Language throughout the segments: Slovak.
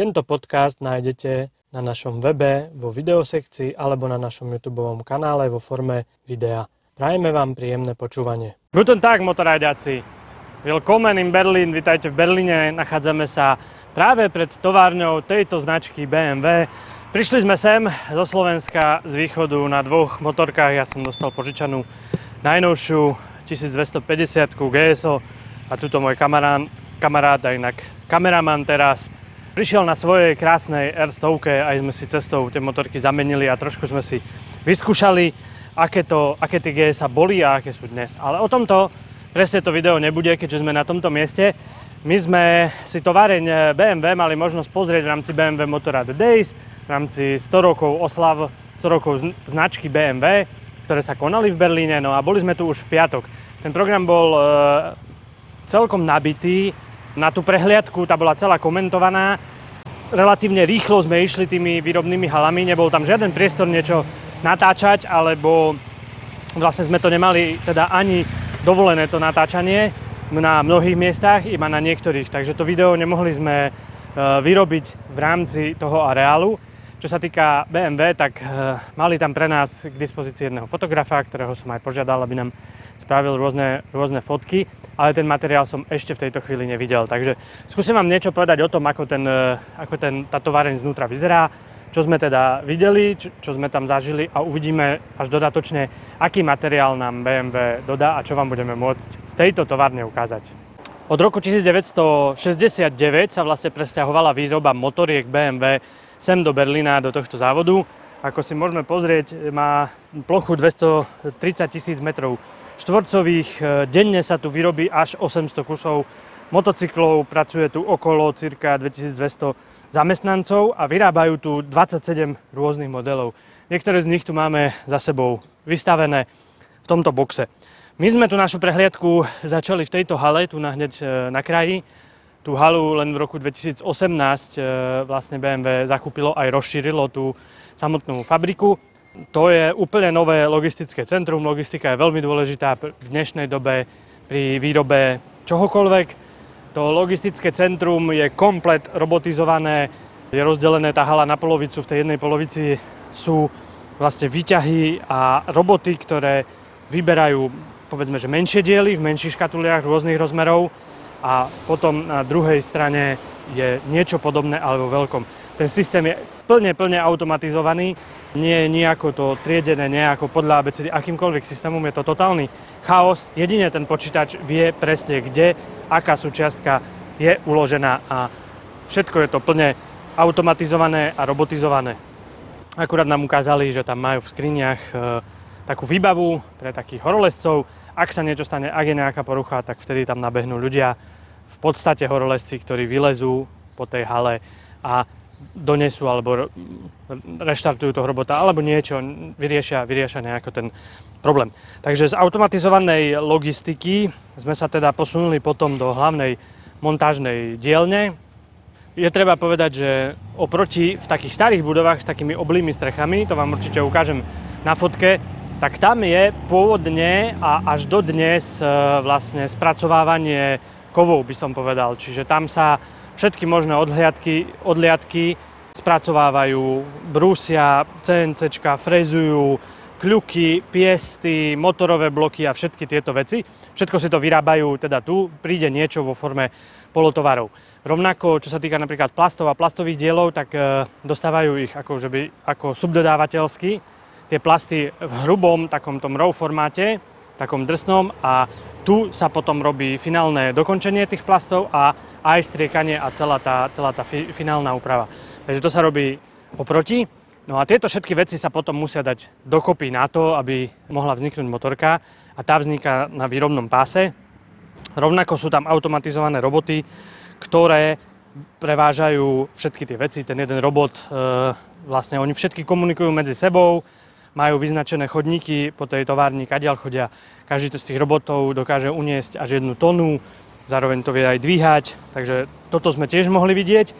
tento podcast nájdete na našom webe, vo videosekcii alebo na našom YouTube kanále vo forme videa. Prajeme vám príjemné počúvanie. Guten Tag, motorajďaci. Willkommen in Berlin, vitajte v Berlíne. Nachádzame sa práve pred továrňou tejto značky BMW. Prišli sme sem zo Slovenska z východu na dvoch motorkách. Ja som dostal požičanú najnovšiu 1250 GSO a tuto môj kamarán, kamarát a inak kameraman teraz prišiel na svojej krásnej R100 aj sme si cestou tie motorky zamenili a trošku sme si vyskúšali, aké, to, aké tie GSA boli a aké sú dnes. Ale o tomto presne to video nebude, keďže sme na tomto mieste. My sme si továreň BMW mali možnosť pozrieť v rámci BMW Motorrad Days, v rámci 100 rokov oslav 100 rokov značky BMW, ktoré sa konali v Berlíne, no a boli sme tu už v piatok. Ten program bol e, celkom nabitý. Na tú prehliadku tá bola celá komentovaná. Relatívne rýchlo sme išli tými výrobnými halami, nebol tam žiaden priestor niečo natáčať, alebo vlastne sme to nemali teda ani dovolené to natáčanie na mnohých miestach, iba na niektorých. Takže to video nemohli sme e, vyrobiť v rámci toho areálu. Čo sa týka BMW, tak e, mali tam pre nás k dispozícii jedného fotografa, ktorého som aj požiadal, aby nám spravil rôzne, rôzne fotky, ale ten materiál som ešte v tejto chvíli nevidel. Takže skúsim vám niečo povedať o tom, ako, ten, e, ako ten, tá továreň znútra vyzerá, čo sme teda videli, čo, čo sme tam zažili a uvidíme až dodatočne, aký materiál nám BMW dodá a čo vám budeme môcť z tejto továrne ukázať. Od roku 1969 sa vlastne presťahovala výroba motoriek BMW sem do Berlína, do tohto závodu. Ako si môžeme pozrieť, má plochu 230 tisíc metrov štvorcových. E, denne sa tu vyrobí až 800 kusov motocyklov, pracuje tu okolo cirka 2200 zamestnancov a vyrábajú tu 27 rôznych modelov. Niektoré z nich tu máme za sebou vystavené v tomto boxe. My sme tu našu prehliadku začali v tejto hale, tu na hneď e, na kraji. Tú halu len v roku 2018 e, vlastne BMW zakúpilo aj rozšírilo tú samotnú fabriku. To je úplne nové logistické centrum. Logistika je veľmi dôležitá v dnešnej dobe pri výrobe čohokoľvek. To logistické centrum je komplet robotizované, je rozdelené tá hala na polovicu. V tej jednej polovici sú vlastne výťahy a roboty, ktoré vyberajú povedzme, že menšie diely v menších škatuliach rôznych rozmerov a potom na druhej strane je niečo podobné, ale vo veľkom. Ten systém je plne, plne automatizovaný, nie je nejako to triedené, nejako podľa ABCD, akýmkoľvek systémom je to totálny chaos. Jedine ten počítač vie presne, kde, aká súčiastka je uložená a všetko je to plne automatizované a robotizované. Akurát nám ukázali, že tam majú v skriniach e, takú výbavu pre takých horolezcov. Ak sa niečo stane, ak je nejaká porucha, tak vtedy tam nabehnú ľudia, v podstate horolezci, ktorí vylezú po tej hale a donesú alebo reštartujú toho robota alebo niečo, vyriešia, vyriešia nejako ten problém. Takže z automatizovanej logistiky sme sa teda posunuli potom do hlavnej montážnej dielne. Je treba povedať, že oproti v takých starých budovách s takými oblými strechami, to vám určite ukážem na fotke, tak tam je pôvodne a až dodnes e, vlastne spracovávanie kovov, by som povedal. Čiže tam sa všetky možné odhliadky, odliadky spracovávajú, brúsia, CNC, frezujú, kľuky, piesty, motorové bloky a všetky tieto veci. Všetko si to vyrábajú, teda tu príde niečo vo forme polotovarov. Rovnako, čo sa týka napríklad plastov a plastových dielov, tak e, dostávajú ich ako, že by, ako subdodávateľsky. Tie plasty v hrubom takom tom raw formáte, takom drsnom a tu sa potom robí finálne dokončenie tých plastov a aj striekanie a celá tá, celá tá fi, finálna úprava. Takže to sa robí oproti. No a tieto všetky veci sa potom musia dať dokopy na to, aby mohla vzniknúť motorka a tá vzniká na výrobnom páse. Rovnako sú tam automatizované roboty, ktoré prevážajú všetky tie veci. Ten jeden robot, e, vlastne oni všetky komunikujú medzi sebou, majú vyznačené chodníky po tej továrni, kadiaľ chodia. Každý z tých robotov dokáže uniesť až jednu tonu, zároveň to vie aj dvíhať, takže toto sme tiež mohli vidieť.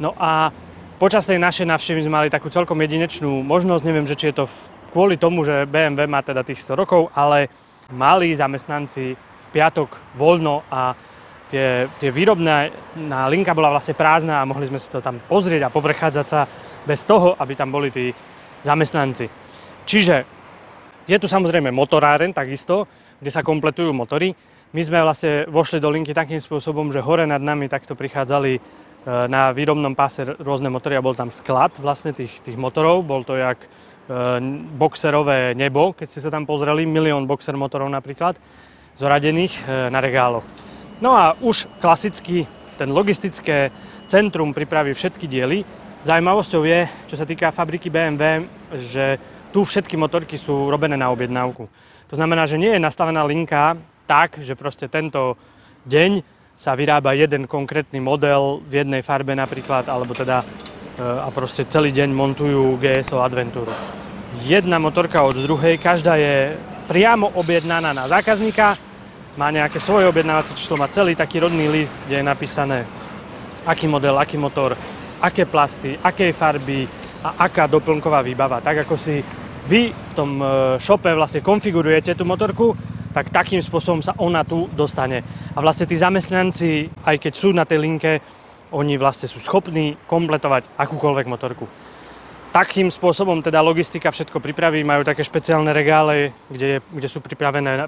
No a počas tej našej návštevy sme mali takú celkom jedinečnú možnosť, neviem, že či je to kvôli tomu, že BMW má teda tých 100 rokov, ale mali zamestnanci v piatok voľno a tie, tie výrobné na linka bola vlastne prázdna a mohli sme si to tam pozrieť a poprechádzať sa bez toho, aby tam boli tí zamestnanci. Čiže je tu samozrejme motoráren takisto, kde sa kompletujú motory. My sme vlastne vošli do linky takým spôsobom, že hore nad nami takto prichádzali e, na výrobnom páse rôzne motory a bol tam sklad vlastne tých, tých motorov. Bol to jak e, boxerové nebo, keď ste sa tam pozreli, milión boxer motorov napríklad, zoradených e, na regáloch. No a už klasicky ten logistické centrum pripraví všetky diely. Zajímavosťou je, čo sa týka fabriky BMW, že tu všetky motorky sú robené na objednávku. To znamená, že nie je nastavená linka tak, že proste tento deň sa vyrába jeden konkrétny model v jednej farbe napríklad, alebo teda e, a proste celý deň montujú GSO Adventuru. Jedna motorka od druhej, každá je priamo objednaná na zákazníka, má nejaké svoje objednávacie číslo, má celý taký rodný list, kde je napísané, aký model, aký motor, aké plasty, aké farby a aká doplnková výbava. Tak ako si vy v tom šope e, vlastne konfigurujete tú motorku, tak takým spôsobom sa ona tu dostane. A vlastne tí zamestnanci, aj keď sú na tej linke, oni vlastne sú schopní kompletovať akúkoľvek motorku. Takým spôsobom teda logistika všetko pripraví, majú také špeciálne regále, kde, kde sú pripravené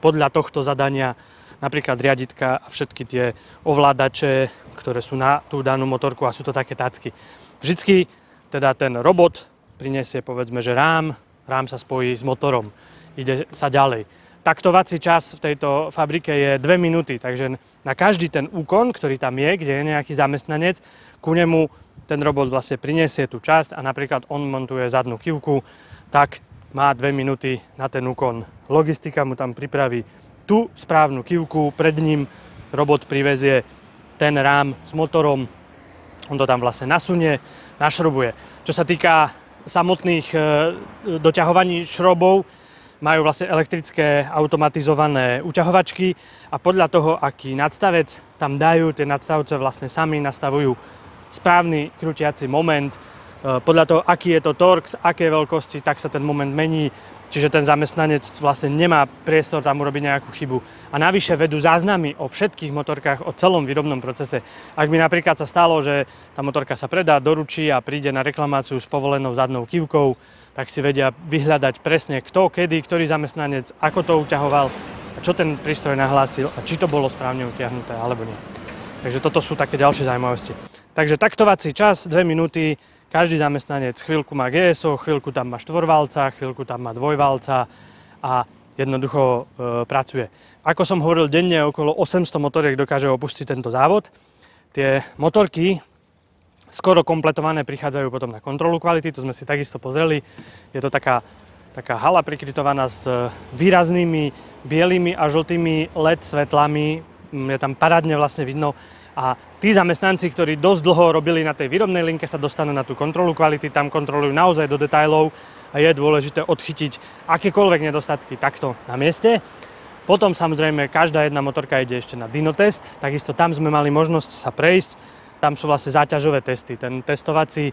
podľa tohto zadania napríklad riaditka a všetky tie ovládače, ktoré sú na tú danú motorku a sú to také tácky. Vždycky teda ten robot prinesie povedzme, že rám, rám sa spojí s motorom, ide sa ďalej. Taktovací čas v tejto fabrike je 2 minúty, takže na každý ten úkon, ktorý tam je, kde je nejaký zamestnanec, ku nemu ten robot vlastne prinesie tú časť a napríklad on montuje zadnú kivku, tak má 2 minúty na ten úkon. Logistika mu tam pripraví tú správnu kivku, pred ním robot privezie ten rám s motorom, on to tam vlastne nasunie, našrobuje. Čo sa týka samotných e, doťahovaní šrobov majú vlastne elektrické automatizované uťahovačky a podľa toho, aký nadstavec tam dajú, tie nadstavce vlastne sami nastavujú správny krútiaci moment. E, podľa toho, aký je to torx, aké veľkosti, tak sa ten moment mení. Čiže ten zamestnanec vlastne nemá priestor tam urobiť nejakú chybu. A navyše vedú záznamy o všetkých motorkách, o celom výrobnom procese. Ak by napríklad sa stalo, že tá motorka sa predá, doručí a príde na reklamáciu s povolenou zadnou kývkou, tak si vedia vyhľadať presne kto, kedy, ktorý zamestnanec, ako to uťahoval a čo ten prístroj nahlásil a či to bolo správne utiahnuté alebo nie. Takže toto sú také ďalšie zaujímavosti. Takže taktovací čas, 2 minúty, každý zamestnanec chvíľku má GSO, chvíľku tam má štvorvalca, chvíľku tam má dvojvalca a jednoducho e, pracuje. Ako som hovoril, denne okolo 800 motoriek dokáže opustiť tento závod. Tie motorky skoro kompletované prichádzajú potom na kontrolu kvality, to sme si takisto pozreli. Je to taká, taká hala prikrytovaná s výraznými bielými a žltými LED svetlami. Je tam parádne vlastne vidno a tí zamestnanci, ktorí dosť dlho robili na tej výrobnej linke, sa dostanú na tú kontrolu kvality, tam kontrolujú naozaj do detailov a je dôležité odchytiť akékoľvek nedostatky takto na mieste. Potom samozrejme každá jedna motorka ide ešte na dinotest, takisto tam sme mali možnosť sa prejsť. Tam sú vlastne záťažové testy. Ten testovací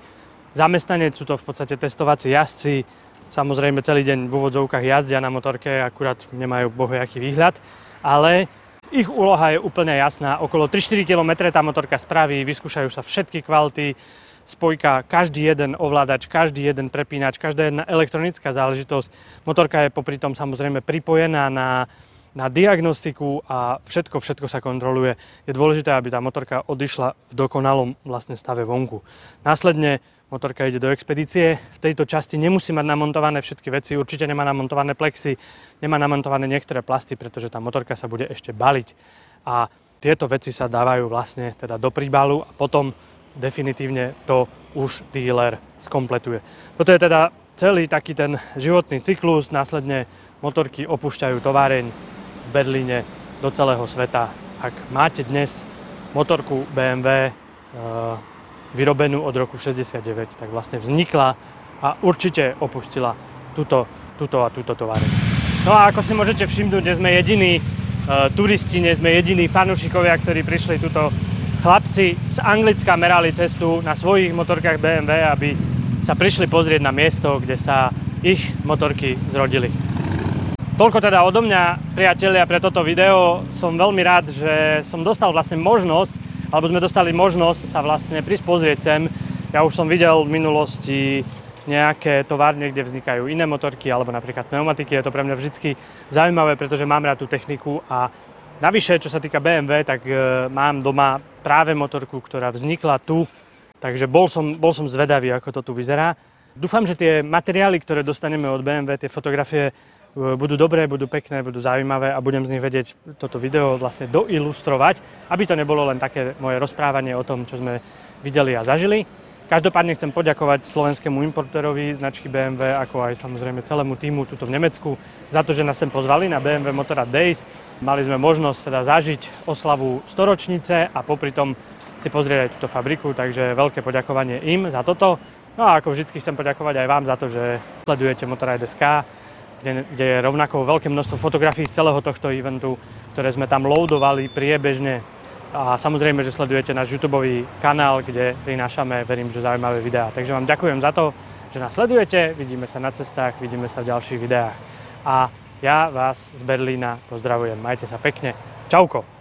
zamestnanec sú to v podstate testovací jazdci, samozrejme celý deň v úvodzovkách jazdia na motorke, akurát nemajú bohojaký výhľad, ale ich úloha je úplne jasná. Okolo 3-4 km tá motorka spraví, vyskúšajú sa všetky kvality, spojka, každý jeden ovládač, každý jeden prepínač, každá jedna elektronická záležitosť. Motorka je popri tom samozrejme pripojená na, na diagnostiku a všetko, všetko sa kontroluje. Je dôležité, aby tá motorka odišla v dokonalom vlastne stave vonku. Následne motorka ide do expedície. V tejto časti nemusí mať namontované všetky veci, určite nemá namontované plexy, nemá namontované niektoré plasty, pretože tá motorka sa bude ešte baliť. A tieto veci sa dávajú vlastne teda do príbalu a potom definitívne to už dealer skompletuje. Toto je teda celý taký ten životný cyklus, následne motorky opúšťajú továreň v Berlíne do celého sveta. Ak máte dnes motorku BMW, vyrobenú od roku 69, tak vlastne vznikla a určite opustila túto, túto a túto továreň. No a ako si môžete všimnúť, dnes sme jediní uh, turisti, nie sme jediní fanúšikovia, ktorí prišli tuto chlapci z Anglicka merali cestu na svojich motorkách BMW, aby sa prišli pozrieť na miesto, kde sa ich motorky zrodili. Toľko teda odo mňa, priatelia, pre toto video. Som veľmi rád, že som dostal vlastne možnosť, alebo sme dostali možnosť sa vlastne prísť sem. Ja už som videl v minulosti nejaké továrne, kde vznikajú iné motorky alebo napríklad pneumatiky. Je to pre mňa vždy zaujímavé, pretože mám rád tú techniku a navyše, čo sa týka BMW, tak e, mám doma práve motorku, ktorá vznikla tu. Takže bol som, bol som zvedavý, ako to tu vyzerá. Dúfam, že tie materiály, ktoré dostaneme od BMW, tie fotografie budú dobré, budú pekné, budú zaujímavé a budem z nich vedieť toto video vlastne doilustrovať, aby to nebolo len také moje rozprávanie o tom, čo sme videli a zažili. Každopádne chcem poďakovať slovenskému importérovi značky BMW, ako aj samozrejme celému týmu tuto v Nemecku, za to, že nás sem pozvali na BMW Motorrad Days. Mali sme možnosť teda zažiť oslavu storočnice a popri tom si pozrieť aj túto fabriku, takže veľké poďakovanie im za toto. No a ako vždy chcem poďakovať aj vám za to, že sledujete Motorrad.sk, kde, kde je rovnako veľké množstvo fotografií z celého tohto eventu, ktoré sme tam loadovali priebežne. A samozrejme, že sledujete náš YouTube kanál, kde prinášame, verím, že zaujímavé videá. Takže vám ďakujem za to, že nás sledujete, vidíme sa na cestách, vidíme sa v ďalších videách. A ja vás z Berlína pozdravujem. Majte sa pekne. Čauko.